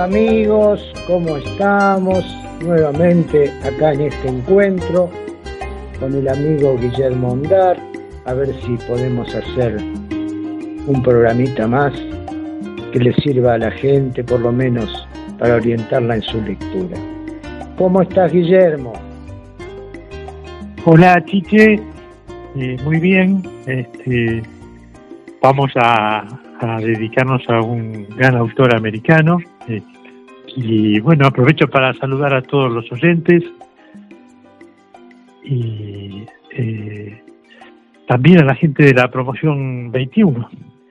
Amigos, ¿cómo estamos? Nuevamente acá en este encuentro con el amigo Guillermo Ondar, a ver si podemos hacer un programita más que le sirva a la gente, por lo menos para orientarla en su lectura. ¿Cómo estás, Guillermo? Hola, Chiche. Eh, muy bien. Este, vamos a, dedicarnos a un gran autor americano. Y bueno, aprovecho para saludar a todos los oyentes y eh, también a la gente de la promoción 21.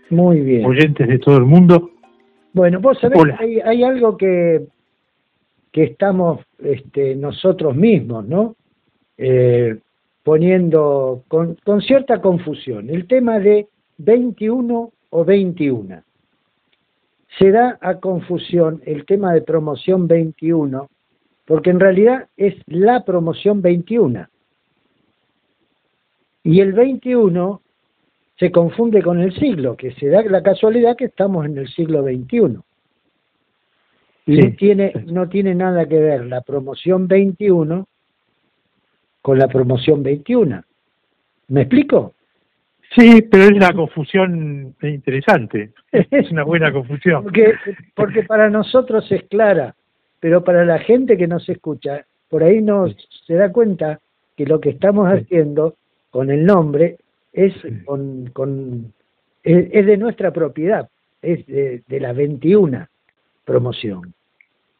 Muy bien. Oyentes de todo el mundo. Bueno, vos sabés, hay, hay algo que, que estamos este, nosotros mismos, ¿no? Eh, poniendo con, con cierta confusión el tema de 21 o 21. Se da a confusión el tema de promoción 21, porque en realidad es la promoción 21. Y el 21 se confunde con el siglo, que se da la casualidad que estamos en el siglo XXI. Y no, tiene, no tiene nada que ver la promoción 21 con la promoción 21. ¿Me explico? Sí, pero es una confusión interesante. Es una buena confusión. Porque, porque para nosotros es clara, pero para la gente que nos escucha, por ahí no se da cuenta que lo que estamos haciendo con el nombre es con, con es, de nuestra propiedad, es de, de la 21 promoción.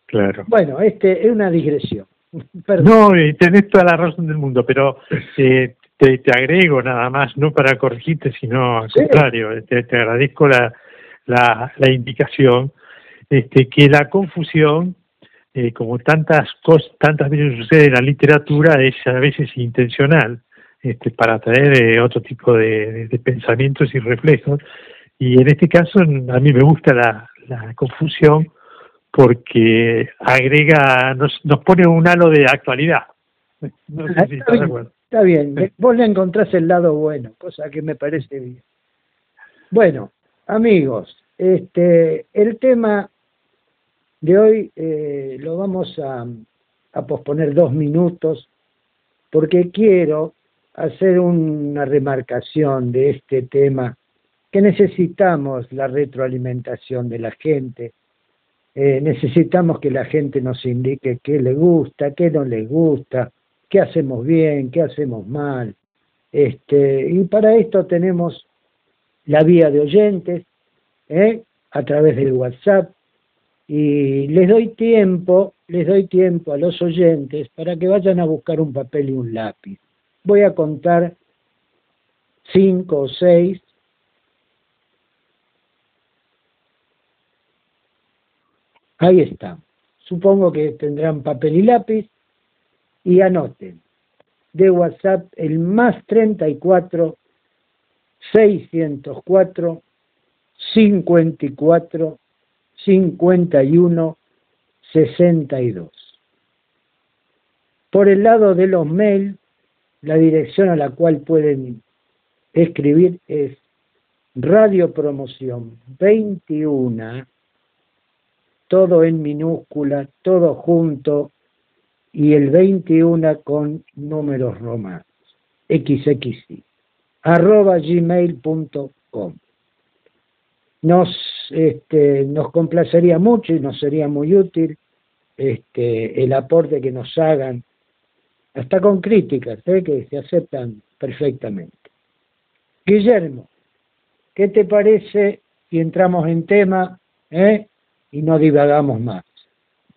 Claro. Bueno, este es una digresión. No, eh, tenés toda la razón del mundo, pero eh, te, te, agrego nada más, no para corregirte, sino al contrario, eh, te, te, agradezco la, la, la, indicación, este, que la confusión, eh, como tantas cosas, tantas veces sucede en la literatura, es a veces intencional, este, para atraer otro tipo de, de, pensamientos y reflejos, y en este caso a mí me gusta la, la confusión porque agrega, nos, nos pone un halo de actualidad. No sé si está, bien, está bien, vos le encontrás el lado bueno, cosa que me parece bien. Bueno, amigos, este, el tema de hoy eh, lo vamos a, a posponer dos minutos porque quiero hacer una remarcación de este tema que necesitamos la retroalimentación de la gente eh, necesitamos que la gente nos indique qué le gusta, qué no le gusta, qué hacemos bien, qué hacemos mal. Este, y para esto tenemos la vía de oyentes ¿eh? a través del WhatsApp y les doy tiempo, les doy tiempo a los oyentes para que vayan a buscar un papel y un lápiz. Voy a contar cinco o seis Ahí está. Supongo que tendrán papel y lápiz y anoten. De WhatsApp el más 34 604 54 51 62. Por el lado de los mails, la dirección a la cual pueden escribir es Radio Promoción 21 todo en minúscula, todo junto, y el 21 con números romanos, xxi, arroba gmail.com. Nos, este, nos complacería mucho y nos sería muy útil este, el aporte que nos hagan, hasta con críticas, ¿eh? que se aceptan perfectamente. Guillermo, ¿qué te parece si entramos en tema? ¿eh? y no divagamos más.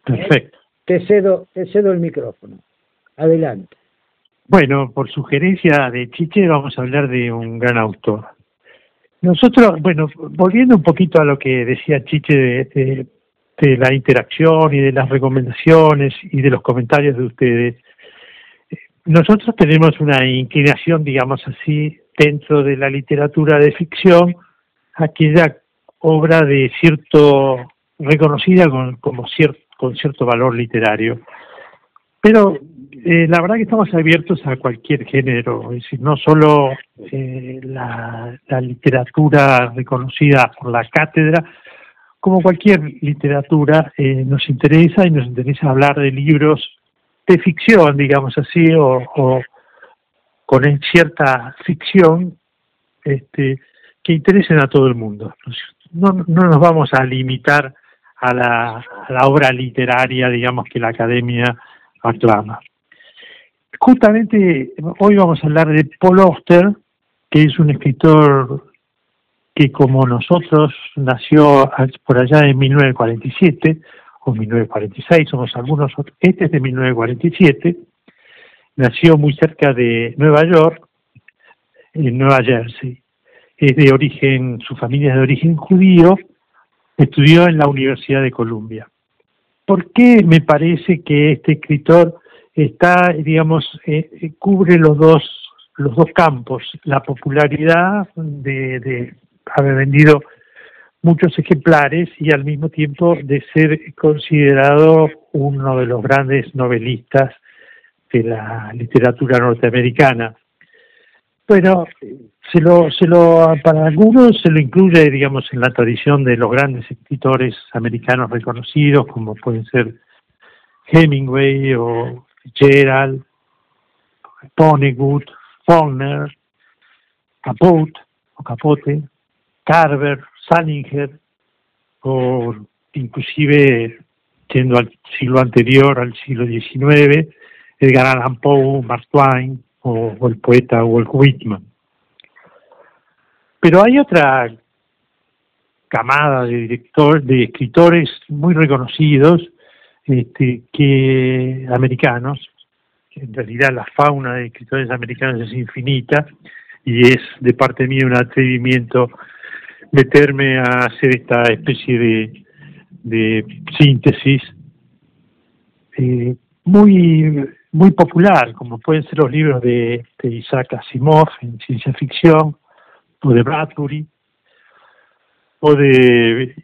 Perfecto. Te cedo, te cedo el micrófono. Adelante. Bueno, por sugerencia de Chiche vamos a hablar de un gran autor. Nosotros, bueno, volviendo un poquito a lo que decía Chiche de, de, la interacción y de las recomendaciones y de los comentarios de ustedes, nosotros tenemos una inclinación, digamos así, dentro de la literatura de ficción, aquella obra de cierto reconocida con, como cierto, con cierto valor literario. Pero eh, la verdad que estamos abiertos a cualquier género, es decir, no solo eh, la, literatura reconocida por la cátedra como cualquier literatura, eh, nos interesa y nos interesa hablar de libros de ficción, digamos así, o, o con cierta ficción este, que interesen a todo el mundo. No, no nos vamos a limitar a la, a la obra literaria, digamos, que la academia aclama. Justamente hoy vamos a hablar de Paul Auster, que es un escritor que como nosotros nació por allá en 1947 o 1946, somos algunos, este es de 1947, nació muy cerca de Nueva York, en Nueva Jersey. Es de origen, su familia es de origen judío, estudió en la Universidad de Columbia. ¿Por qué me parece que este escritor está, digamos, eh, cubre los dos los dos campos, la popularidad de, de haber vendido muchos ejemplares y al mismo tiempo de ser considerado uno de los grandes novelistas de la literatura norteamericana. Bueno, se lo, se lo, para algunos se lo incluye, digamos, en la tradición de los grandes escritores americanos reconocidos, como pueden ser Hemingway o Gerald, Vonnegut, Faulkner, Capote o Capote, Carver, Salinger, o inclusive yendo al siglo anterior, al siglo XIX, Edgar Allan Poe, Mark Twain o, el poeta Walt Whitman. Pero hay otra camada de directores, de escritores muy reconocidos, este, que americanos, en realidad la fauna de escritores americanos es infinita y es de parte mía un atrevimiento meterme a hacer esta especie de, de síntesis eh, muy muy popular, como pueden ser los libros de, Isaac Asimov en ciencia ficción, o de Bradbury, o de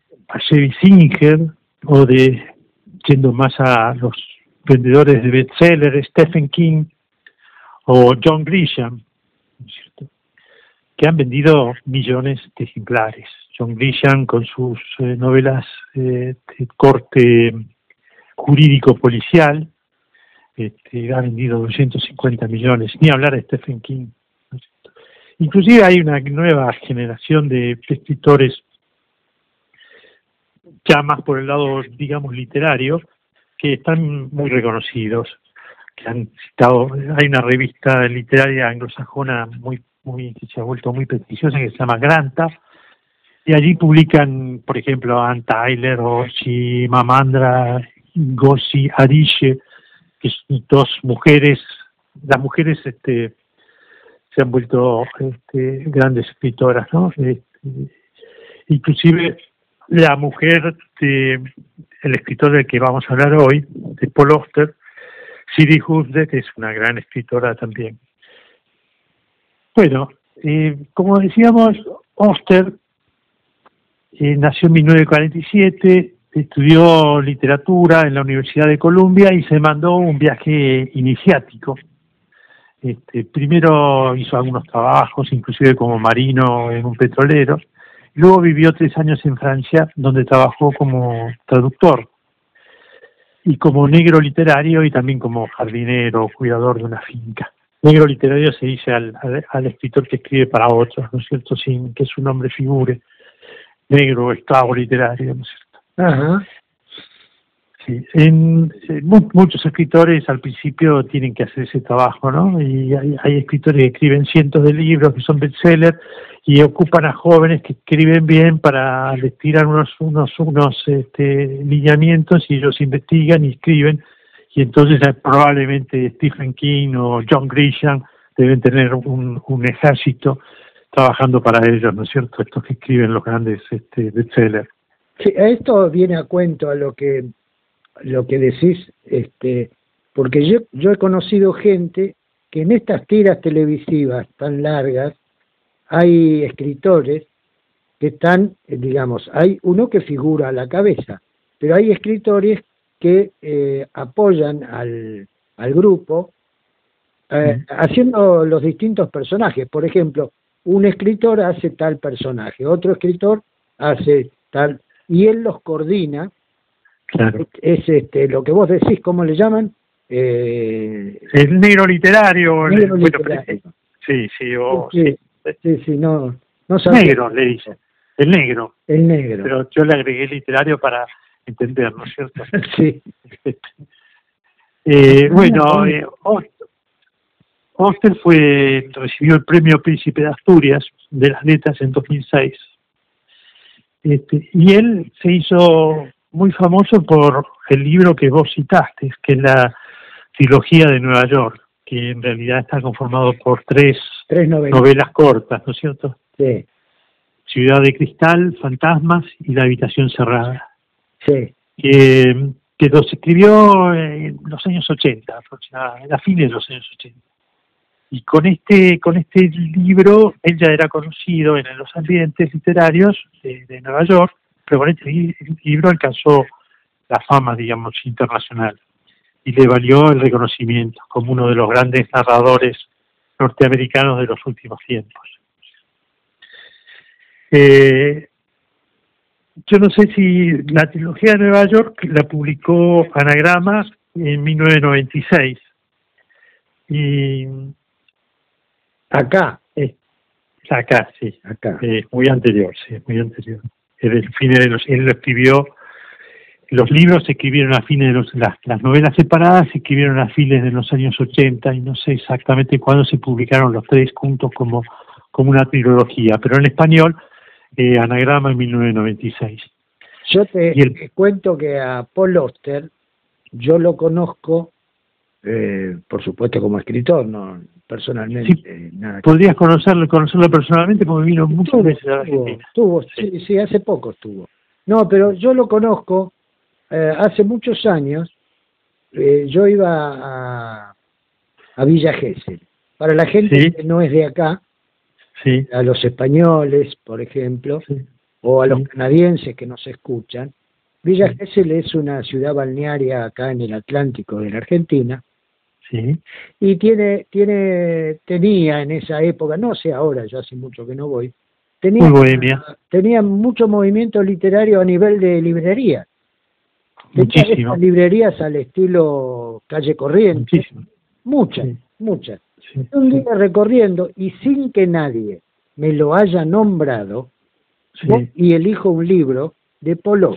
Chevy Singer, o de, yendo más a los vendedores de bestsellers, Stephen King o John Grisham, que han vendido millones de ejemplares. John Grisham con sus eh, novelas eh, de corte jurídico policial, este, ha vendido 250 millones, ni hablar de Stephen King. Inclusive hay una nueva generación de escritores ya más por el lado, digamos, literario, que están muy reconocidos, que han citado, hay una revista literaria anglosajona muy, muy, que se ha vuelto muy prestigiosa que se llama Granta, y allí publican, por ejemplo, Ann Tyler, Oshi, Mamandra, Gossi, Arishe, que dos mujeres, las mujeres este, se han vuelto este, grandes escritoras, ¿no? Este, inclusive la mujer de el escritor del que vamos a hablar hoy, de Paul Auster, Siri Husdet es una gran escritora también. Bueno, eh, como decíamos, Auster eh, nació en 1947, estudió literatura en la Universidad de Columbia y se mandó un viaje iniciático. Este, primero hizo algunos trabajos, inclusive como marino en un petrolero, luego vivió tres años en Francia, donde trabajó como traductor y como negro literario y también como jardinero, cuidador de una finca. Negro literario se dice al, al, escritor que escribe para otros, ¿no es cierto?, sin que su nombre figure. Negro, esclavo literario, ¿no es cierto? Ajá. Sí, en, muchos escritores al principio tienen que hacer ese trabajo, ¿no? Y hay, escritores que escriben cientos de libros que son bestsellers y ocupan a jóvenes que escriben bien para les tiran unos unos unos este, lineamientos y ellos investigan y escriben y entonces eh, probablemente Stephen King o John Grisham deben tener un, un ejército trabajando para ellos, ¿no es cierto? Estos que escriben los grandes este, bestsellers. Sí, esto viene a cuento a lo que lo que decís, este, porque yo yo he conocido gente que en estas tiras televisivas tan largas hay escritores que están, digamos, hay uno que figura a la cabeza, pero hay escritores que eh, apoyan al, al grupo eh, haciendo los distintos personajes. Por ejemplo, un escritor hace tal personaje, otro escritor hace tal y él los coordina. Claro. Es este, lo que vos decís, ¿cómo le llaman? Eh, el negro literario. Negro literario. sí, sí, o, sí, sí, sí, no, no Negro, le dicen. El negro. El negro. Pero yo le agregué literario para entender, ¿no es cierto? sí. eh, bueno, eh, Oster fue, recibió el premio Príncipe de Asturias de las letras en 2006. Este, y él se hizo muy famoso por el libro que vos citaste, que es la trilogía de Nueva York, que en realidad está conformado por tres, tres novelas. cortas, ¿no es cierto? Sí. Ciudad de Cristal, Fantasmas y La Habitación Cerrada. Sí. Que, que los escribió en los años 80, aproximadamente, a fines de los años 80. Y con este, con este libro él ya era conocido en los ambientes literarios de, Nueva York, pero con este libro alcanzó la fama, digamos, internacional y le valió el reconocimiento como uno de los grandes narradores norteamericanos de los últimos tiempos. Eh, yo no sé si la trilogía de Nueva York la publicó Anagrama en 1996 y Acá. Eh, acá, sí. Acá. Eh, muy anterior, sí, muy anterior. El fin de los, él lo escribió, los libros se escribieron a fines de los, las, las novelas separadas se escribieron a fines de los años 80 y no sé exactamente cuándo se publicaron los tres juntos como, como una trilogía, pero en español, eh, Anagrama en 1996. Yo te, cuento que a Paul Oster yo lo conozco, eh, por supuesto como escritor, no personalmente. nada podrías conocerlo, conocerlo personalmente porque vino muchas veces a Argentina. Estuvo, sí. sí. hace poco estuvo. No, pero yo lo conozco eh, hace muchos años. Eh, yo iba a, a Villa Gesell. Para la gente que no es de acá, sí. a los españoles, por ejemplo, o a los canadienses que nos escuchan, Villa Gesell es una ciudad balnearia acá en el Atlántico de la Argentina, Sí. Y tiene, tiene, tenía en esa época, no sé ahora, ya hace mucho que no voy, tenía, tenía mucho movimiento literario a nivel de librería. Muchísimo. librerías al estilo calle corriente. Muchas, muchas. Un día recorriendo y sin que nadie me lo haya nombrado, y elijo un libro de Polo.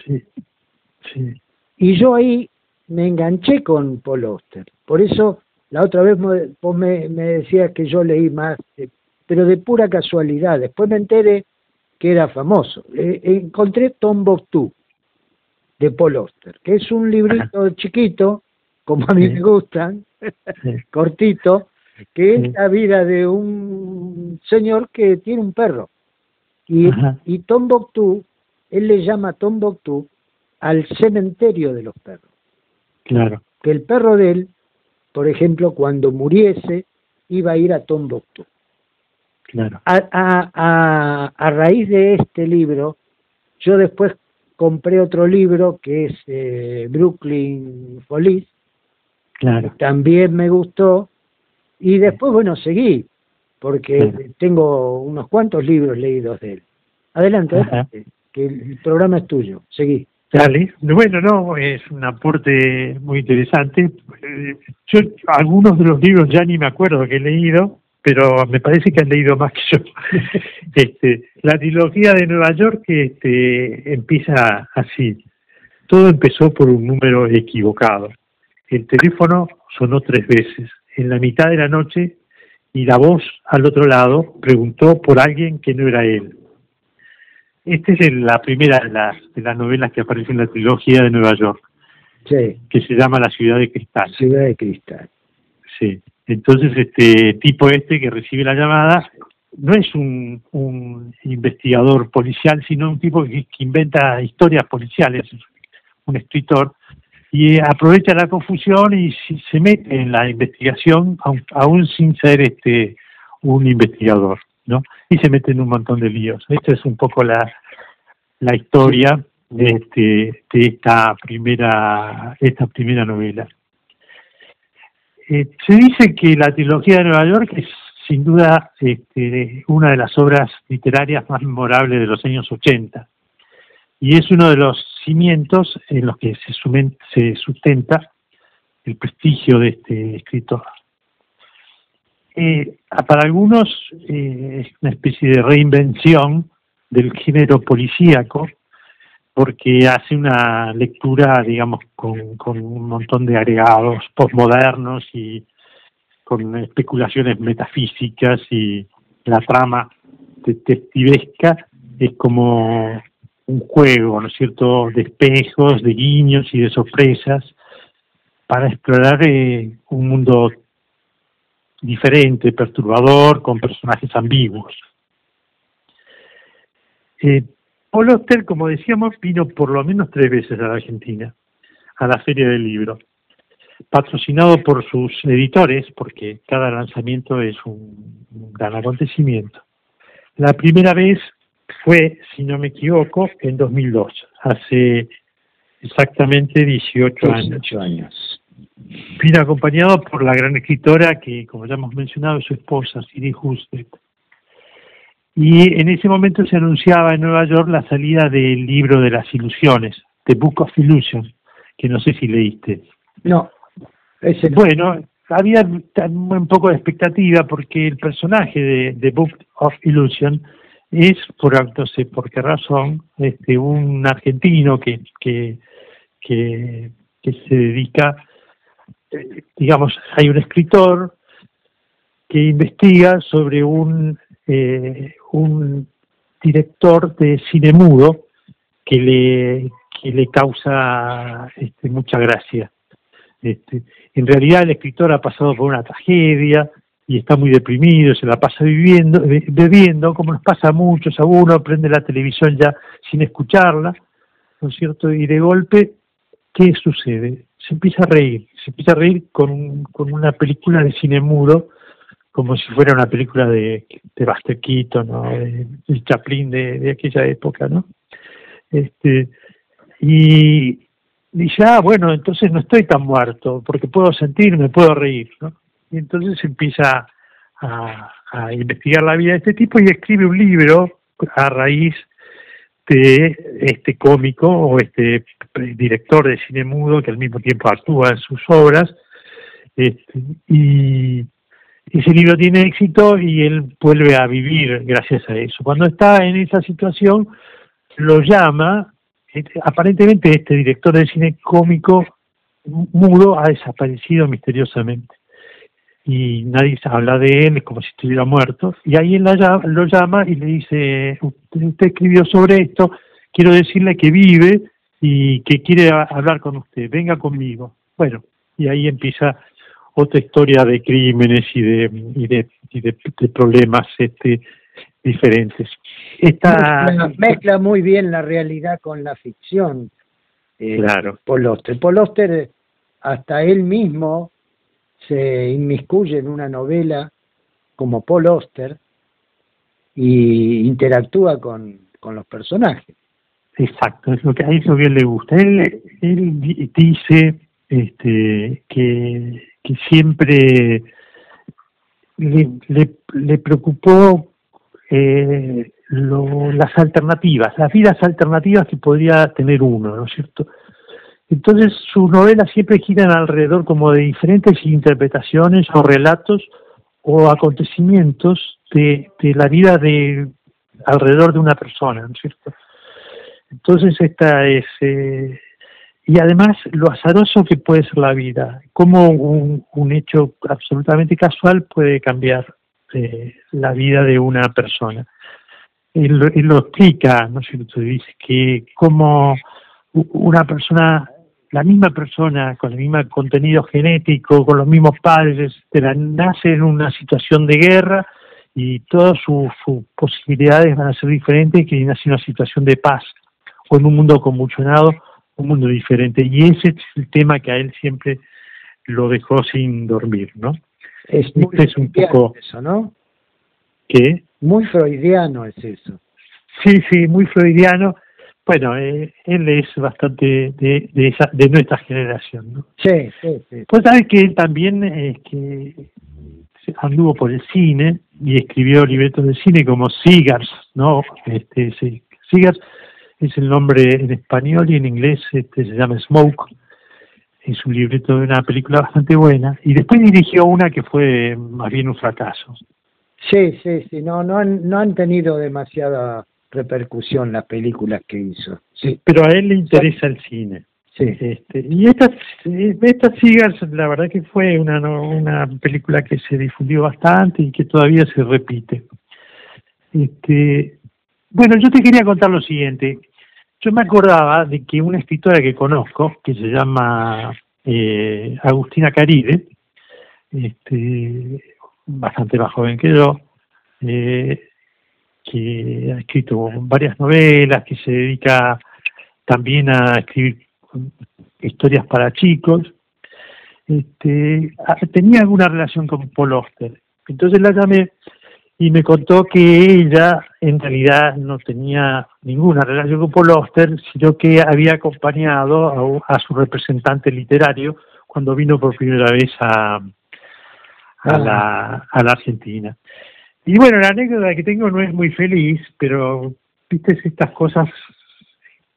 Y yo ahí me enganché con Paul Oster. Por eso, la otra vez vos me, me decías que yo leí más, eh, pero de pura casualidad. Después me enteré que era famoso. Eh, encontré Tombuctú, de Paul Oster, que es un librito chiquito, como a mí me gustan, cortito, que es la vida de un señor que tiene un perro. Y, y Tombuctú, él le llama Tombuctú al cementerio de los perros. Claro. Que el perro de él, por ejemplo, cuando muriese, iba a ir a Tombuctú. Claro. A, a, a, raíz de este libro, yo después compré otro libro que es eh, Brooklyn Police. Claro. También me gustó. Y después, bueno, seguí, porque tengo unos cuantos libros leídos de él. Adelante, que el programa es tuyo. Seguí. Dale, bueno, no, es un aporte muy interesante. Yo algunos de los libros ya ni me acuerdo que he leído, pero me parece que han leído más que yo. este, la trilogía de Nueva York este, empieza así. Todo empezó por un número equivocado. El teléfono sonó tres veces, en la mitad de la noche, y la voz al otro lado preguntó por alguien que no era él. Esta es la primera de las, de las novelas que aparece en la trilogía de Nueva York, sí. que se llama La ciudad de cristal. Ciudad de cristal. Sí. Entonces, este tipo este que recibe la llamada no es un, un investigador policial, sino un tipo que, inventa historias policiales, un escritor, y aprovecha la confusión y se mete en la investigación, aún sin ser este un investigador. ¿No? Y se mete en un montón de líos. Esta es un poco la, la historia de, este, de esta primera, esta primera novela. Eh, se dice que la trilogía de Nueva York es sin duda este, una de las obras literarias más memorables de los años 80. y es uno de los cimientos en los que se, se sustenta el prestigio de este escritor. Eh, para algunos eh, es una especie de reinvención del género policíaco, porque hace una lectura, digamos, con, con un montón de agregados postmodernos y con especulaciones metafísicas y la trama detectivesca es como un juego, ¿no es cierto?, de espejos, de guiños y de sorpresas para explorar eh, un mundo diferente, perturbador, con personajes ambiguos. Eh, Paul Oster, como decíamos, vino por lo menos tres veces a la Argentina, a la Feria del Libro, patrocinado por sus editores, porque cada lanzamiento es un gran acontecimiento. La primera vez fue, si no me equivoco, en 2002, hace exactamente 18, años. Vino acompañado por la gran escritora que, como ya hemos mencionado, es su esposa, Siri Husted. Y en ese momento se anunciaba en Nueva York la salida del libro de las ilusiones, The Book of Illusion, que no sé si leíste. No. Ese Bueno, había un poco de expectativa porque el personaje de The Book of Illusion es, por no sé por qué razón, este, un argentino que, que, que, se dedica, digamos, hay un escritor que investiga sobre un, eh, un director de cine mudo que le, que le causa este, mucha gracia. Este, en realidad el escritor ha pasado por una tragedia, y está muy deprimido, se la pasa viviendo, bebiendo, como nos pasa a muchos, a uno prende la televisión ya sin escucharla, ¿no es cierto? Y de golpe, ¿qué sucede? Se empieza a reír, se empieza a reír con, con una película de cine mudo, como si fuera una película de, de Buster ¿no? de, Chaplin de, de, aquella época, ¿no? Este, y dice, ah, bueno, entonces no estoy tan muerto, porque puedo sentirme, puedo reír, ¿no? y entonces empieza a, investigar la vida de este tipo y escribe un libro a raíz de este cómico o este director de cine mudo que al mismo tiempo actúa en sus obras este, y ese libro tiene éxito y él vuelve a vivir gracias a eso. Cuando está en esa situación lo llama, este, aparentemente este director de cine cómico mudo ha desaparecido misteriosamente y nadie habla de él como si estuviera muerto. Y ahí él lo llama y le dice, usted escribió sobre esto, quiero decirle que vive y que quiere hablar con usted, venga conmigo. Bueno, y ahí empieza otra historia de crímenes y de, y de, y de, problemas este, diferentes. Esta, mezcla, muy bien la realidad con la ficción. Eh, claro. Paul Oster. Paul Oster, hasta él mismo se inmiscuye en una novela como Paul Oster y interactúa con, con los personajes. Exacto, es lo que a eso bien le gusta. Él, él dice este, que, que siempre le, le, preocupó eh, lo, las alternativas, las vidas alternativas que podría tener uno, ¿no es cierto? Entonces sus novelas siempre giran alrededor como de diferentes interpretaciones o relatos o acontecimientos de, la vida de alrededor de una persona, ¿no es cierto? Entonces esta es eh, y además lo azaroso que puede ser la vida, cómo un, un hecho absolutamente casual puede cambiar eh, la vida de una persona. Él, él, lo explica, ¿no es cierto? Dice que como una persona la misma persona, con el mismo contenido genético, con los mismos padres, nace en una situación de guerra y todas sus, posibilidades van a ser diferentes que nace en una situación de paz o en un mundo convulsionado, un mundo diferente. Y ese es el tema que a él siempre lo dejó sin dormir, ¿no? Es muy este es un poco eso, ¿no? ¿Qué? Muy freudiano es eso. Sí, sí, muy freudiano bueno, eh, él es bastante de, de, esa, de nuestra generación, ¿no? Sí, sí, sí. Pues sabes que él también eh, que anduvo por el cine y escribió libretos de cine como Sigars, ¿no? Este, Sigars es el nombre en español y en inglés este, se llama Smoke. Es un libreto de una película bastante buena. Y después dirigió una que fue más bien un fracaso. Sí, sí, sí. No, no, han, no han tenido demasiada repercusión las películas que hizo. Sí. Pero a él le interesa el cine. Sí. Este, y esta, esta Seagulls, la verdad que fue una, una película que se difundió bastante y que todavía se repite. Este, bueno, yo te quería contar lo siguiente. Yo me acordaba de que una escritora que conozco, que se llama eh, Agustina Caride, este, bastante más joven que yo, eh, que ha escrito varias novelas, que se dedica también a escribir historias para chicos, este, tenía alguna relación con Paul Oster. Entonces la llamé y me contó que ella en realidad no tenía ninguna relación con Paul Oster, sino que había acompañado a, su representante literario cuando vino por primera vez a, a, la, a la Argentina. Y bueno, la anécdota que tengo no es muy feliz, pero viste, estas cosas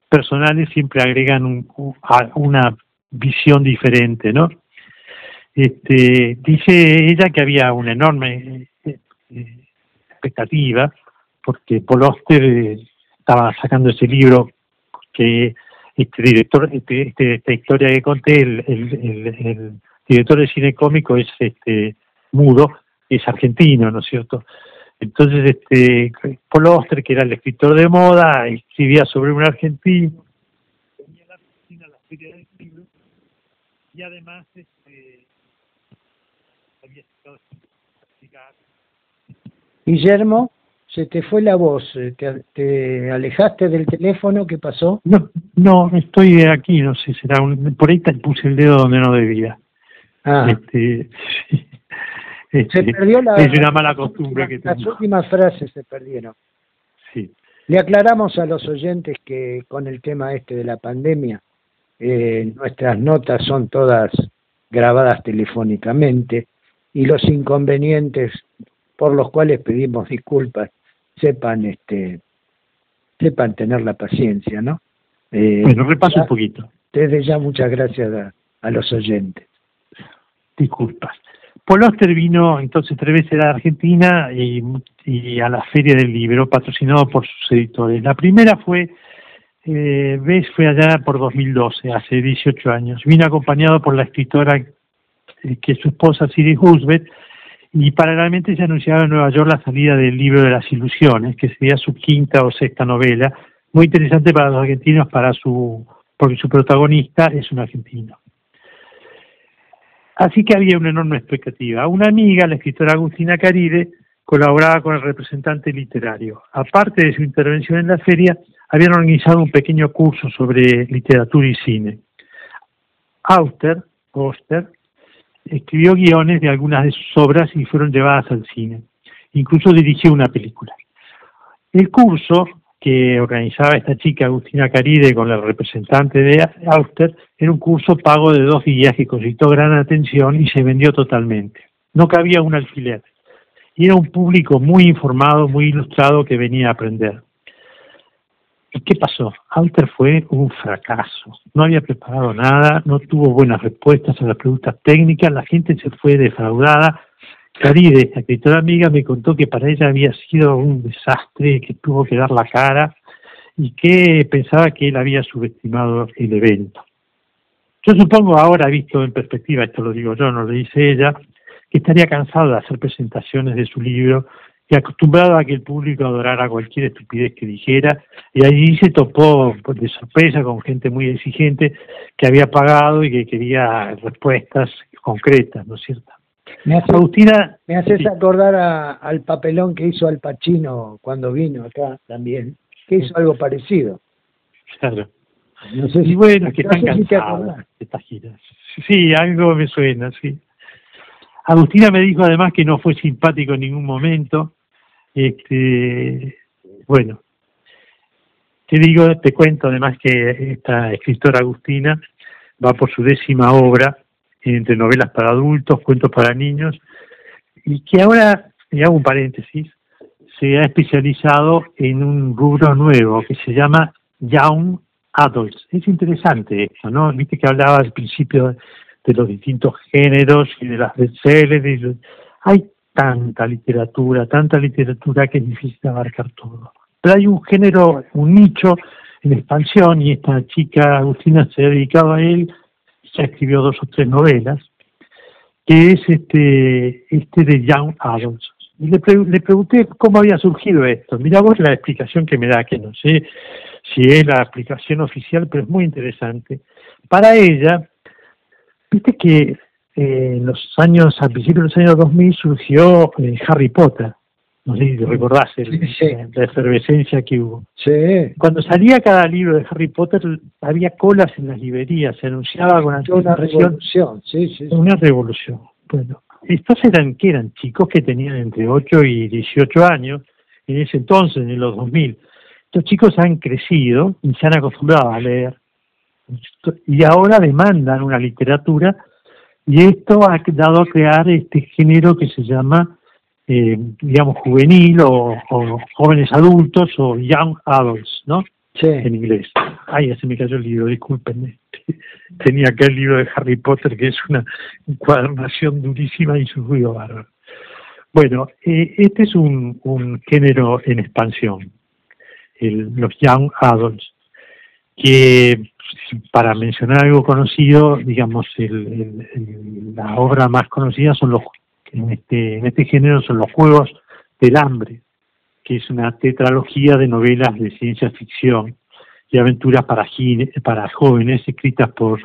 personales siempre agregan un, una visión diferente, ¿no? Este, dice ella que había una enorme eh, eh, expectativa porque Paul eh, estaba sacando ese libro que este director, este, este esta historia que conté, el, el, director de cine cómico es este mudo, es argentino, ¿no es cierto? Entonces, este, Paul Oster, que era el escritor de moda, escribía sobre un argentino, venía a la Argentina la feria del libro, y además este, había estado Guillermo, se te fue la voz, eh, te, alejaste del teléfono, ¿qué pasó? No, no, estoy aquí, no sé, será un, por ahí te puse el dedo donde no debía. Ah. Este, se perdió la, es una mala costumbre que Las últimas frases se perdieron. Sí. Le aclaramos a los oyentes que con el tema este de la pandemia, eh, nuestras notas son todas grabadas telefónicamente y los inconvenientes por los cuales pedimos disculpas sepan este sepan tener la paciencia, ¿no? Eh, bueno, repaso un poquito. Desde ya muchas gracias a, a los oyentes. Disculpas. Paul Oster vino entonces tres veces a la Argentina y, y, a la Feria del Libro, patrocinado por sus editores. La primera fue, eh, vez fue allá por 2012, hace 18 años. Vino acompañado por la escritora eh, que es su esposa, Siri Husbeth, y paralelamente se anunciaba en Nueva York la salida del libro de las ilusiones, que sería su quinta o sexta novela, muy interesante para los argentinos, para su, porque su protagonista es un argentino. Así que había una enorme expectativa. Una amiga, la escritora Agustina Caride, colaboraba con el representante literario. Aparte de su intervención en la feria, habían organizado un pequeño curso sobre literatura y cine. Auster, Oster, escribió guiones de algunas de sus obras y fueron llevadas al cine. Incluso dirigió una película. El curso que organizaba esta chica Agustina Caride con el representante de Auster era un curso pago de dos días que concitó gran atención y se vendió totalmente. No cabía un alfiler. Y era un público muy informado, muy ilustrado que venía a aprender. ¿Y qué pasó? Auster fue un fracaso. No había preparado nada, no tuvo buenas respuestas a las preguntas técnicas, la gente se fue defraudada Caride, la escritora amiga, me contó que para ella había sido un desastre, que tuvo que dar la cara y que pensaba que él había subestimado el evento. Yo supongo ahora, visto en perspectiva, esto lo digo yo, no lo dice ella, que estaría cansado de hacer presentaciones de su libro y acostumbrado a que el público adorara cualquier estupidez que dijera, y allí se topó pues, de sorpresa con gente muy exigente que había pagado y que quería respuestas concretas, ¿no es cierto? Me hace, Agustina, me haces acordar al papelón que hizo Al Pacino cuando vino acá también, que hizo algo parecido. Claro. No sé si, bueno, que están cansados estas giras. Sí, algo me suena, sí. Agustina me dijo además que no fue simpático en ningún momento. Este, bueno, te digo, te cuento además que esta escritora Agustina va por su décima obra entre novelas para adultos, cuentos para niños, y que ahora, y hago un paréntesis, se ha especializado en un rubro nuevo que se llama Young Adults. Es interesante esto, ¿no? Viste que hablaba al principio de los distintos géneros y de las bestsellers. Hay tanta literatura, tanta literatura que es difícil abarcar todo. Pero hay un género, un nicho en expansión y esta chica Agustina se ha dedicado a él, ya escribió dos o tres novelas, que es este, este de Young Adults. Y le, le pregunté cómo había surgido esto. Mira vos la explicación que me da, que no sé si es la aplicación oficial, pero es muy interesante. Para ella, viste que eh, en los años, a principios de los años 2000 surgió eh, Harry Potter. No sé si recordás la efervescencia que hubo. Sí. Cuando salía cada libro de Harry Potter, había colas en las librerías, se anunciaba con una revolución. Sí, sí, Una revolución. Bueno, estos eran que eran chicos que tenían entre 8 y 18 años, en ese entonces, en los 2000. Estos chicos han crecido y se han acostumbrado a leer. Y ahora demandan una literatura y esto ha dado a crear este género que se llama, eh, digamos, juvenil o, jóvenes adultos o young adults, ¿no? Sí. En inglés. Ay, ya se me cayó el libro, discúlpenme. Tenía acá el libro de Harry Potter, que es una encuadernación durísima y su ruido bárbaro. Bueno, eh, este es un, un género en expansión, el, los young adults, que para mencionar algo conocido, digamos, la obra más conocida son los, en este, en este género son los Juegos del Hambre, que es una tetralogía de novelas de ciencia ficción y aventuras para, para jóvenes escritas por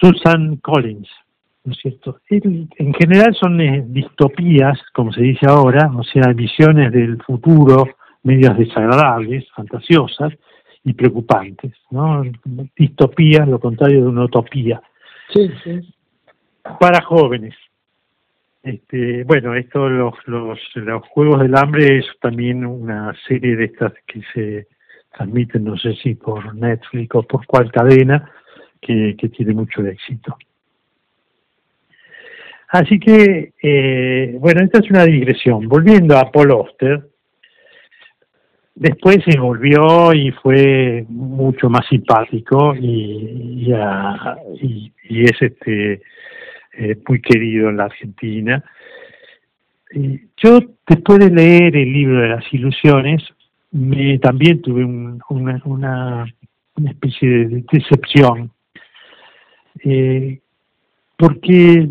Susan Collins, ¿no es cierto? En general son eh, distopías, como se dice ahora, o sea, visiones del futuro, medias desagradables, fantasiosas, y preocupantes, ¿no? Distopía, lo contrario de una utopía. Sí, sí. Para jóvenes. Este, bueno, esto los, los, los Juegos del Hambre es también una serie de estas que se transmiten, no sé si por Netflix o por cuál cadena, que, tiene mucho éxito. Así que, eh, bueno, esta es una digresión. Volviendo a Paul Oster, Después se volvió y fue mucho más simpático y, y, y, es este eh, muy querido en la Argentina. yo, después de leer el libro de las ilusiones, me, también tuve una, una, una, especie de decepción, eh, porque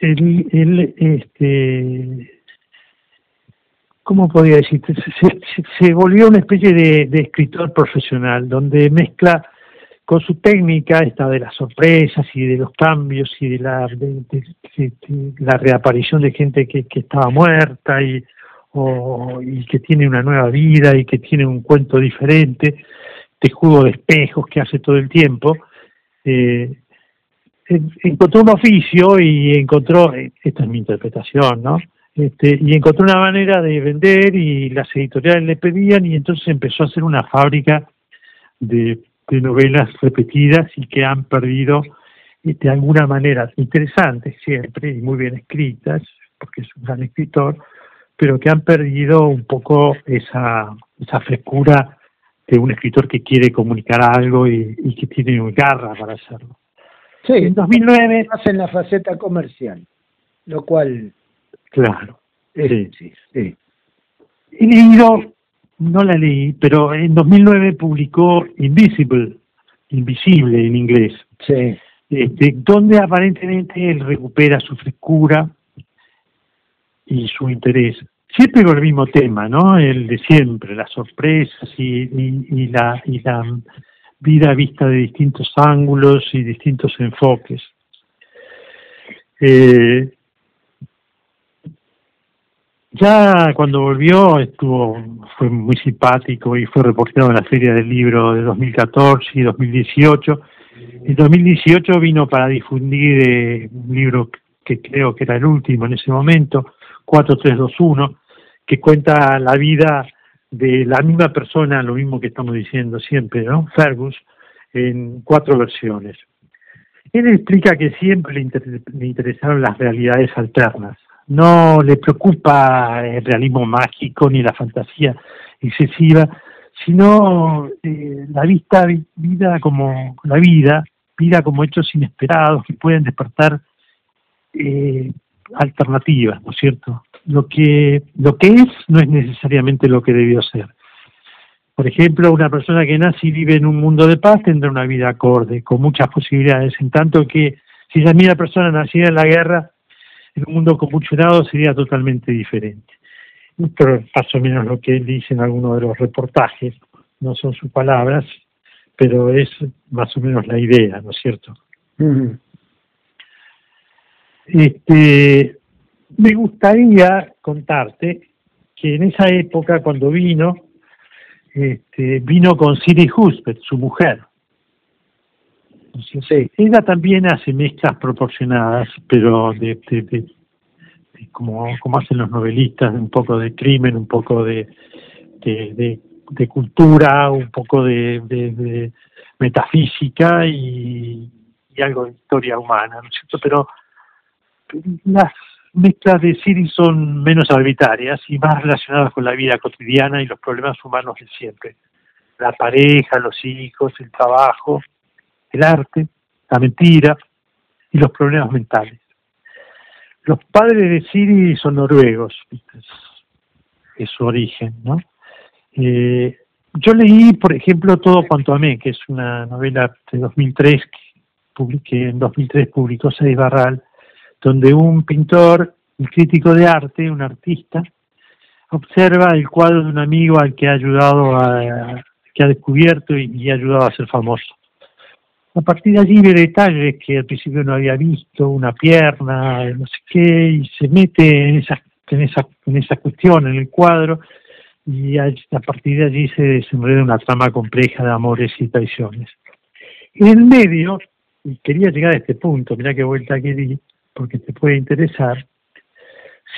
el, el, este, ¿cómo podría decir? Se, volvió una especie de, escritor profesional, donde mezcla con su técnica esta de las sorpresas y de los cambios y de la, la reaparición de gente que, estaba muerta y, y que tiene una nueva vida y que tiene un cuento diferente, de juego de espejos que hace todo el tiempo. Eh, encontró un oficio y encontró, esta es mi interpretación, ¿no? Este, y encontró una manera de vender y las editoriales le pedían y entonces empezó a hacer una fábrica de, novelas repetidas y que han perdido de alguna manera interesantes siempre y muy bien escritas, porque es un gran escritor, pero que han perdido un poco esa, esa frescura de un escritor que quiere comunicar algo y, que tiene garra para hacerlo. Sí, en 2009 hacen la faceta comercial, lo cual Claro. Sí, sí, sí. He leído, no la leí, pero en 2009 publicó Invisible, Invisible en inglés. Sí. Este, donde aparentemente él recupera su frescura y su interés. Siempre con el mismo tema, ¿no? El de siempre, las sorpresas y, y, la, y la vida vista de distintos ángulos y distintos enfoques. Eh, ya cuando volvió estuvo fue muy simpático y fue reportado en la Feria del Libro de 2014 y 2018. En 2018 vino para difundir eh, un libro que creo que era el último en ese momento, 4321, que cuenta la vida de la misma persona, lo mismo que estamos diciendo siempre, ¿no? Fergus, en cuatro versiones. Él explica que siempre le interesaron las realidades alternas no le preocupa el realismo mágico ni la fantasía excesiva, sino eh, la vista vida como la vida, vida como hechos inesperados que pueden despertar eh, alternativas, ¿no es cierto? Lo que lo que es no es necesariamente lo que debió ser. Por ejemplo, una persona que nace y vive en un mundo de paz tendrá una vida acorde, con muchas posibilidades, en tanto que si la misma persona nacida en la guerra, en un mundo convulsionado, sería totalmente diferente. Es más o menos lo que él dice en alguno de los reportajes, no son sus palabras, pero es más o menos la idea, ¿no es cierto? Este, me gustaría contarte que en esa época, cuando vino, este, vino con Siri Husbeth, su mujer. Sí. Ella también hace mezclas proporcionadas, pero de, de, como, como hacen los novelistas, un poco de crimen, un poco de, de, de cultura, un poco de, metafísica y, y, algo de historia humana, ¿no es cierto? Pero las mezclas de Siri son menos arbitrarias y más relacionadas con la vida cotidiana y los problemas humanos de siempre. La pareja, los hijos, el trabajo, el arte, la mentira y los problemas mentales. Los padres de Siri son noruegos, es su origen, ¿no? Eh, yo leí, por ejemplo, Todo cuanto amé, que es una novela de 2003 que en 2003 publicó Seis Barral, donde un pintor, un crítico de arte, un artista, observa el cuadro de un amigo al que ha ayudado a, que ha descubierto y, ha ayudado a ser famoso. A partir de allí ve detalles que al principio no había visto, una pierna, no sé qué, y se mete en esa, en esa, en esa cuestión, en el cuadro, y a, partir de allí se desenreda una trama compleja de amores y traiciones. En el medio, y quería llegar a este punto, mira qué vuelta que di, porque te puede interesar,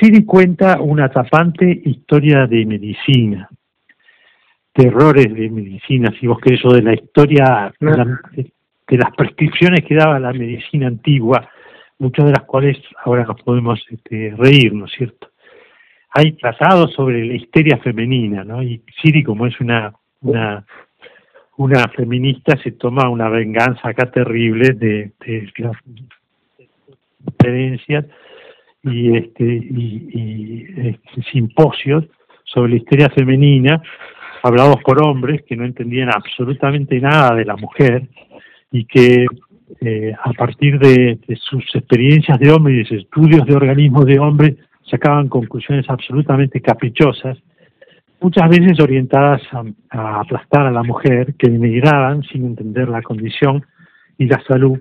Siri cuenta una atrapante historia de medicina, terrores de medicina, si vos querés, o de la historia de, las prescripciones que daba la medicina antigua, muchas de las cuales ahora nos podemos este, reír, ¿no es cierto? Hay tratados sobre la histeria femenina, ¿no? Y Siri, como es una, una feminista se toma una venganza acá terrible de, de, conferencias y este y, este, simposios sobre la historia femenina hablados por hombres que no entendían absolutamente nada de la mujer y que eh, a partir de, sus experiencias de hombre y de sus estudios de organismos de hombre sacaban conclusiones absolutamente caprichosas, muchas veces orientadas a, a aplastar a la mujer, que denigraban sin entender la condición y la salud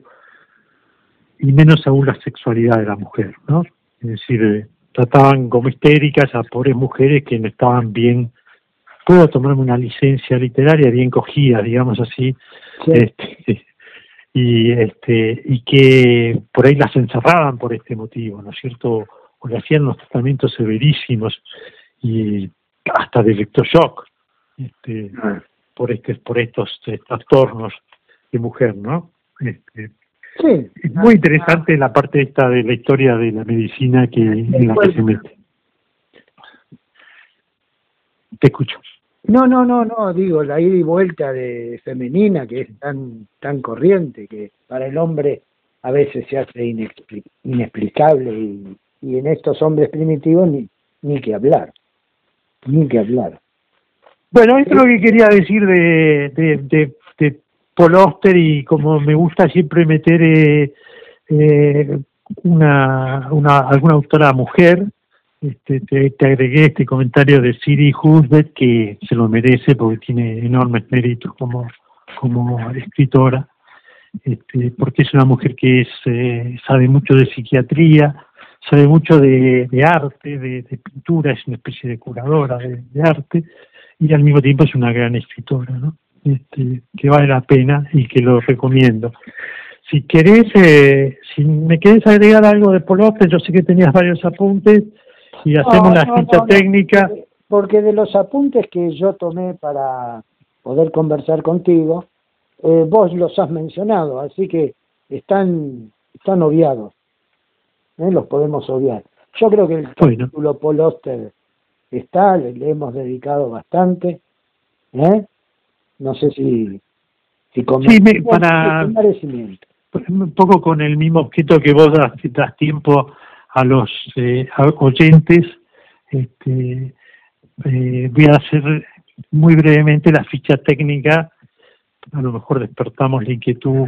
y menos aún la sexualidad de la mujer, ¿no? Es decir, eh, trataban como histéricas a pobres mujeres que no estaban bien, puedo tomarme una licencia literaria bien cogida, digamos así, este, y este y que por ahí las encerraban por este motivo, ¿no es cierto? O le hacían los tratamientos severísimos y hasta de electroshock este, por este por estos trastornos de mujer, ¿no? Este, Sí. Es muy interesante la parte esta de la historia de la medicina que en la que se mete. Te escucho. No, no, no, no, digo, la ida y vuelta de femenina que es tan tan corriente que para el hombre a veces se hace inexplicable y, y en estos hombres primitivos ni, ni que hablar, ni que hablar. Bueno, esto es lo que quería decir de, de, de, de y como me gusta siempre meter eh, eh, una, una alguna autora mujer, este, te, agregué este comentario de Siri Husbeth que se lo merece porque tiene enormes méritos como, como escritora, este, porque es una mujer que es, eh, sabe mucho de psiquiatría, sabe mucho de, arte, de, pintura, es una especie de curadora de, arte y al mismo tiempo es una gran escritora, este, que vale la pena y que lo recomiendo. Si querés, eh, si me querés agregar algo de Polope, yo sé que tenías varios apuntes y hacemos la ficha técnica. Porque de los apuntes que yo tomé para poder conversar contigo, eh, vos los has mencionado, así que están, están obviados. ¿eh? Los podemos obviar. Yo creo que el título Poloster está, le, le hemos dedicado bastante. ¿eh? No sé si... si sí, para... Un poco con el mismo objeto que vos das, das tiempo a los eh, oyentes, este, eh, voy a hacer muy brevemente la ficha técnica, a lo mejor despertamos la inquietud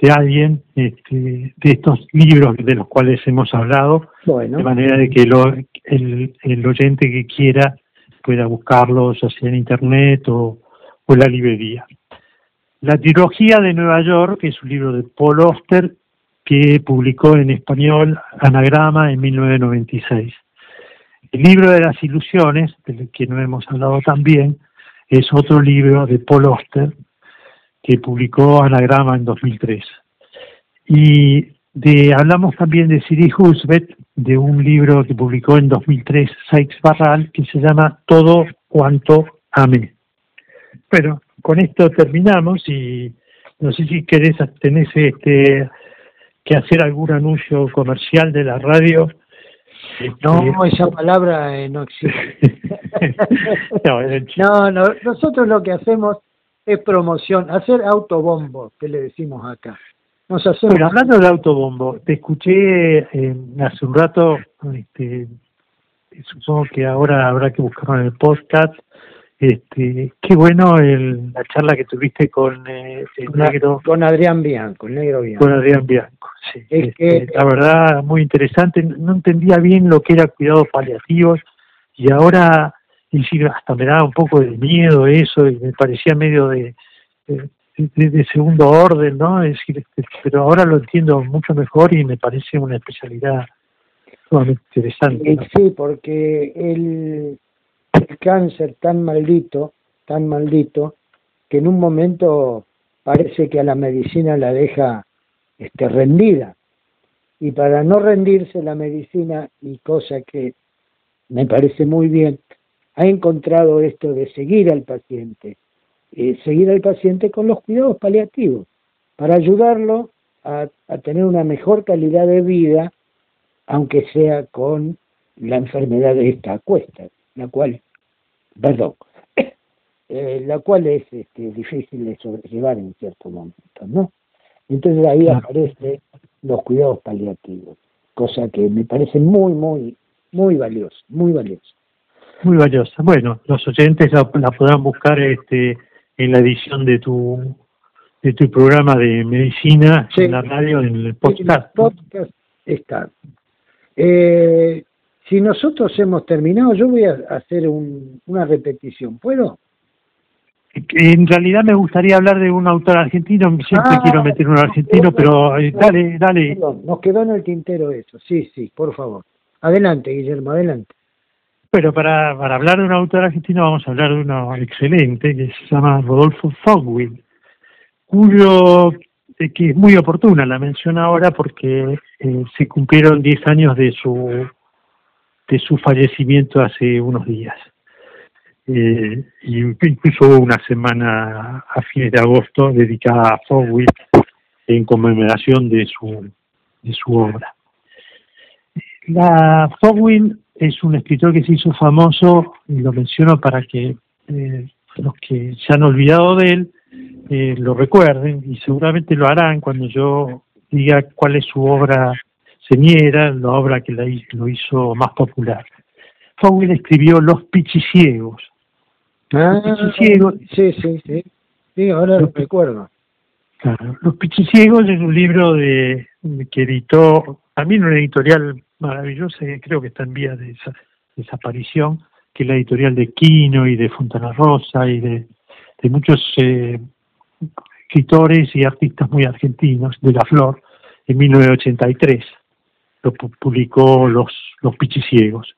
de alguien este, de estos libros de los cuales hemos hablado, de manera de que el, el, oyente que quiera pueda buscarlos, ya sea en internet o, o en la librería. La trilogía de Nueva York, que es un libro de Paul Oster, que publicó en español Anagrama en 1996. El libro de las ilusiones, del que no hemos hablado también, es otro libro de Paul Oster, que publicó Anagrama en 2003. Y de, hablamos también de Siri Husbeth, de un libro que publicó en 2003 Sykes Barral, que se llama Todo cuanto amé. Bueno, con esto terminamos y no sé si querés, tenés este, que hacer algún anuncio comercial de la radio. No, esa palabra eh, no existe. no, no, nosotros lo que hacemos es promoción, hacer autobombo, que le decimos acá. Nos hacemos... Bueno, hablando de autobombo, te escuché eh, hace un rato, este, supongo que ahora habrá que buscarlo en el podcast, este, qué bueno el, la charla que tuviste con eh, el negro. Con Adrián Bianco, el negro Bianco. Con Adrián Bianco, sí. Este, la verdad, muy interesante. No entendía bien lo que era cuidados paliativos y ahora hasta me daba un poco de miedo eso y me parecía medio de, de, segundo orden, ¿no? Es decir, este, pero ahora lo entiendo mucho mejor y me parece una especialidad sumamente interesante. Sí, porque el cáncer tan maldito, tan maldito, que en un momento parece que a la medicina la deja este, rendida. Y para no rendirse la medicina, y cosa que me parece muy bien, ha encontrado esto de seguir al paciente, eh, seguir al paciente con los cuidados paliativos, para ayudarlo a, a tener una mejor calidad de vida, aunque sea con la enfermedad de esta cuesta la cual, perdón, eh, la cual es este, difícil de sobrellevar en ciertos momentos, ¿no? Entonces ahí aparecen los cuidados paliativos, cosa que me parece muy, muy, muy valiosa, muy valiosa. Muy valiosa. Bueno, los oyentes la, podrán buscar este en la edición de tu de tu programa de medicina en la radio, en el podcast. el podcast está. Eh, si nosotros hemos terminado, yo voy a hacer una repetición. ¿Puedo? En realidad me gustaría hablar de un autor argentino, siempre ah, quiero meter un argentino, pero eh, dale, dale. nos quedó en el tintero eso, sí, sí, por favor. Adelante, Guillermo, adelante. Pero para, para hablar de un autor argentino vamos a hablar de uno excelente que se llama Rodolfo Fogwill, cuyo eh, que es muy oportuna la mención ahora porque eh, se cumplieron 10 años de su de su fallecimiento hace unos días. Eh, incluso hubo una semana a fines de agosto dedicada a Fogwill en conmemoración de su, de su obra. La Fogwill es un escritor que se hizo famoso, y lo menciono para que eh, los que se han olvidado de él eh, lo recuerden, y seguramente lo harán cuando yo diga cuál es su obra señera, la obra que la, lo hizo más popular. Fogel escribió Los Pichiciegos. Ah, Los Pichiciegos. Sí, sí, sí. Sí, ahora lo recuerdo. Claro. Los Pichiciegos es un libro de, que editó también una editorial maravillosa que creo que está en vía de desaparición, que es la editorial de Quino y de Fontana Rosa y de, de muchos eh, escritores y artistas muy argentinos de la flor en 1983 lo publicó Los, los Pichiciegos.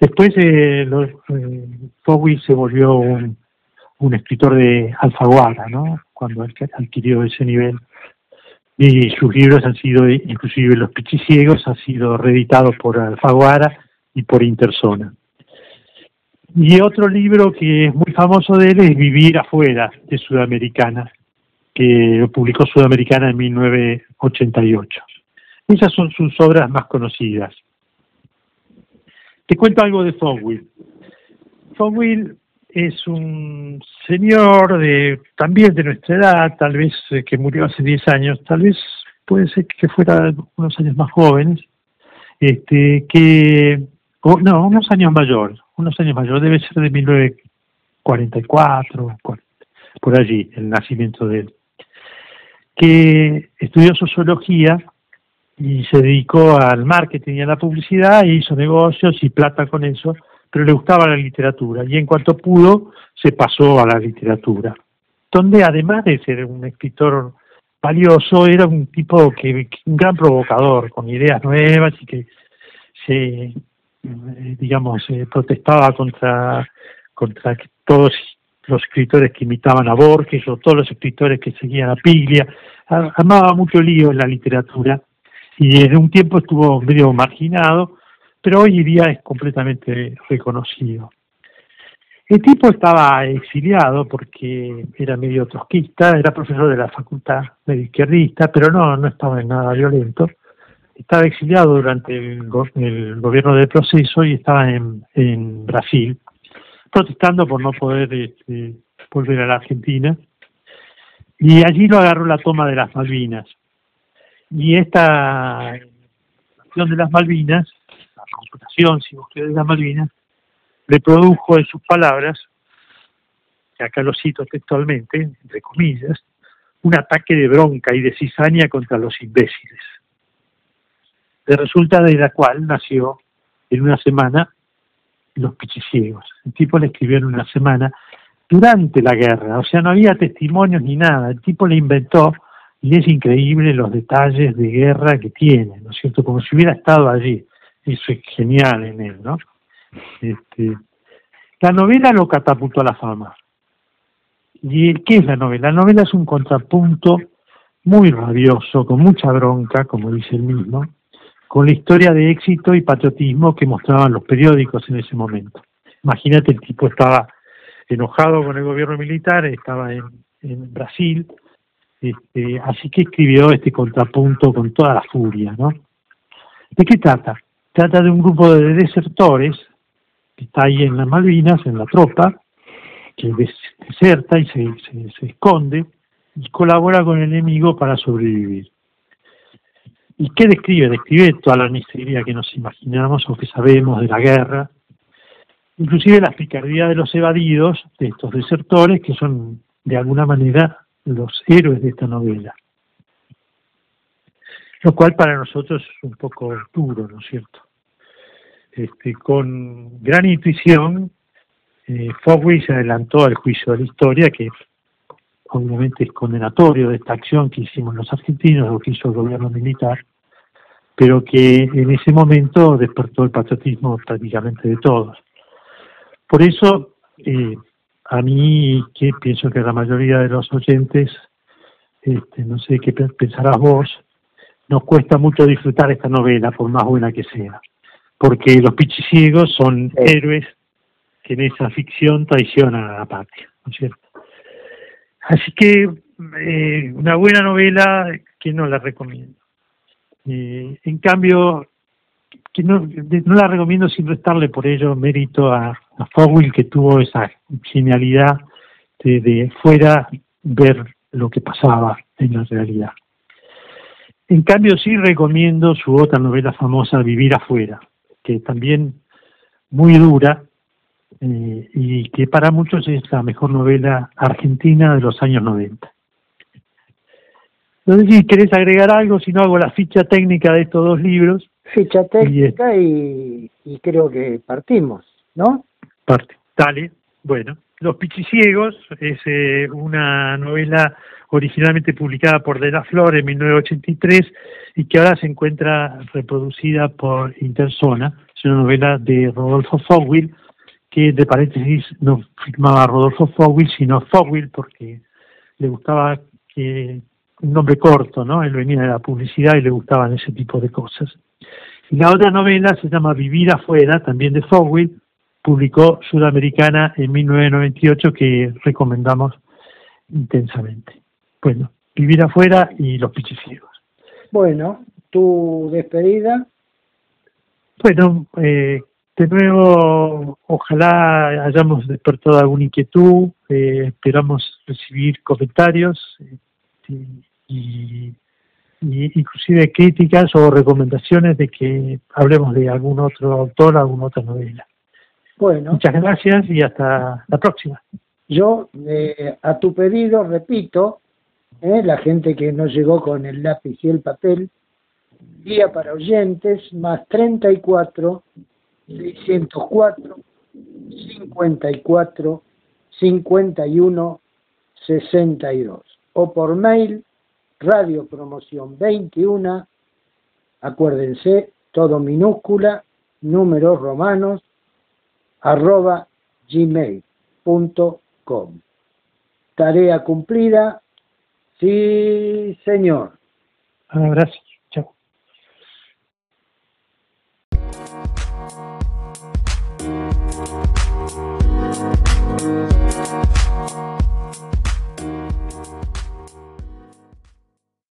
Después eh, los, eh, se volvió un, un, escritor de Alfaguara, ¿no? Cuando adquirió ese nivel. Y sus libros han sido, inclusive Los Pichiciegos, han sido reeditados por Alfaguara y por Interzona. Y otro libro que es muy famoso de él es Vivir afuera, de Sudamericana, que lo publicó Sudamericana en 1988. Esas son sus obras más conocidas. Te cuento algo de Fogwill. Fogwill es un señor de también de nuestra edad, tal vez eh, que murió hace 10 años, tal vez puede ser que fuera unos años más jóvenes, este, que, no, unos años mayor, unos años mayor, debe ser de 1944, por allí, el nacimiento de él, que estudió sociología y se dedicó al marketing y a la publicidad y hizo negocios y plata con eso, pero le gustaba la literatura y en cuanto pudo se pasó a la literatura, donde además de ser un escritor valioso, era un tipo que, un gran provocador, con ideas nuevas y que se, eh, digamos, protestaba contra, contra todos los escritores que imitaban a Borges o todos los escritores que seguían a Piglia. Amaba mucho lío en la literatura y en un tiempo estuvo medio marginado, pero hoy día es completamente reconocido. El tipo estaba exiliado porque era medio trotskista, era profesor de la facultad medio izquierdista, pero no, no estaba en nada violento. Estaba exiliado durante el, gobierno del proceso y estaba en, en Brasil, protestando por no poder este, volver a la Argentina. Y allí lo agarró la toma de las Malvinas. Y esta acción de las Malvinas, la computación, si vos de las Malvinas, le produjo en sus palabras, que acá lo cito textualmente, entre comillas, un ataque de bronca y de cizaña contra los imbéciles. De resulta de la cual nació en una semana Los Pichiciegos. El tipo le escribió en una semana durante la guerra, o sea, no había testimonios ni nada. El tipo le inventó y es increíble los detalles de guerra que tiene, ¿no es cierto? Como si hubiera estado allí. Eso es genial en él, ¿no? Este, la novela lo catapultó a la fama. ¿Y qué es la novela? La novela es un contrapunto muy rabioso, con mucha bronca, como dice el mismo, con la historia de éxito y patriotismo que mostraban los periódicos en ese momento. Imagínate, el tipo estaba enojado con el gobierno militar, estaba en Brasil, este, así que escribió este contrapunto con toda la furia, ¿no? ¿De qué trata? Trata de un grupo de desertores que está ahí en las Malvinas, en la tropa, que deserta y se, se, esconde y colabora con el enemigo para sobrevivir. ¿Y qué describe? Describe toda la miseria que nos imaginamos o que sabemos de la guerra, inclusive la picardía de los evadidos, de estos desertores, que son de alguna manera los héroes de esta novela. Lo cual para nosotros es un poco duro, ¿no es cierto? Este, con gran intuición, eh, se adelantó al juicio de la historia, que obviamente es condenatorio de esta acción que hicimos los argentinos, lo que hizo el gobierno militar, pero que en ese momento despertó el patriotismo prácticamente de todos. Por eso, eh, a mí, que pienso que la mayoría de los oyentes, este, no sé qué pensarás vos, nos cuesta mucho disfrutar esta novela, por más buena que sea porque los pichiciegos son héroes que en esa ficción traicionan a la patria, ¿no es cierto? Así que eh, una buena novela que no la recomiendo. Eh, en cambio, que no, no la recomiendo sin restarle por ello mérito a, a Fogwill que tuvo esa genialidad de, fuera ver lo que pasaba en la realidad. En cambio, sí recomiendo su otra novela famosa, Vivir afuera, que también muy dura eh, y que para muchos es la mejor novela argentina de los años 90. No sé si querés agregar algo, si no hago la ficha técnica de estos dos libros. Ficha técnica y, y, creo que partimos, ¿no? Parte. Dale, bueno. Los Pichiciegos es eh, una novela originalmente publicada por De la Flor en 1983 y que ahora se encuentra reproducida por Interzona. Es una novela de Rodolfo Fogwill, que de paréntesis no firmaba Rodolfo Fogwill, sino Fogwill porque le gustaba que un nombre corto, ¿no? Él venía de la publicidad y le gustaban ese tipo de cosas. Y la otra novela se llama Vivir afuera, también de Fogwill, publicó Sudamericana en 1998 que recomendamos intensamente. Bueno, vivir afuera y los pichiciegos. Bueno, tu despedida. Bueno, eh, de nuevo, ojalá hayamos despertado alguna inquietud, eh, esperamos recibir comentarios este, y, inclusive críticas o recomendaciones de que hablemos de algún otro autor, alguna otra novela. Bueno. Muchas gracias y hasta la próxima. Yo, eh, a tu pedido, repito, eh, la gente que no llegó con el lápiz y el papel, guía para oyentes, más 34 604 54 51 62 o por mail radio promoción 21 acuérdense todo minúscula números romanos arroba gmail.com tarea cumplida. Sí señor. Un abrazo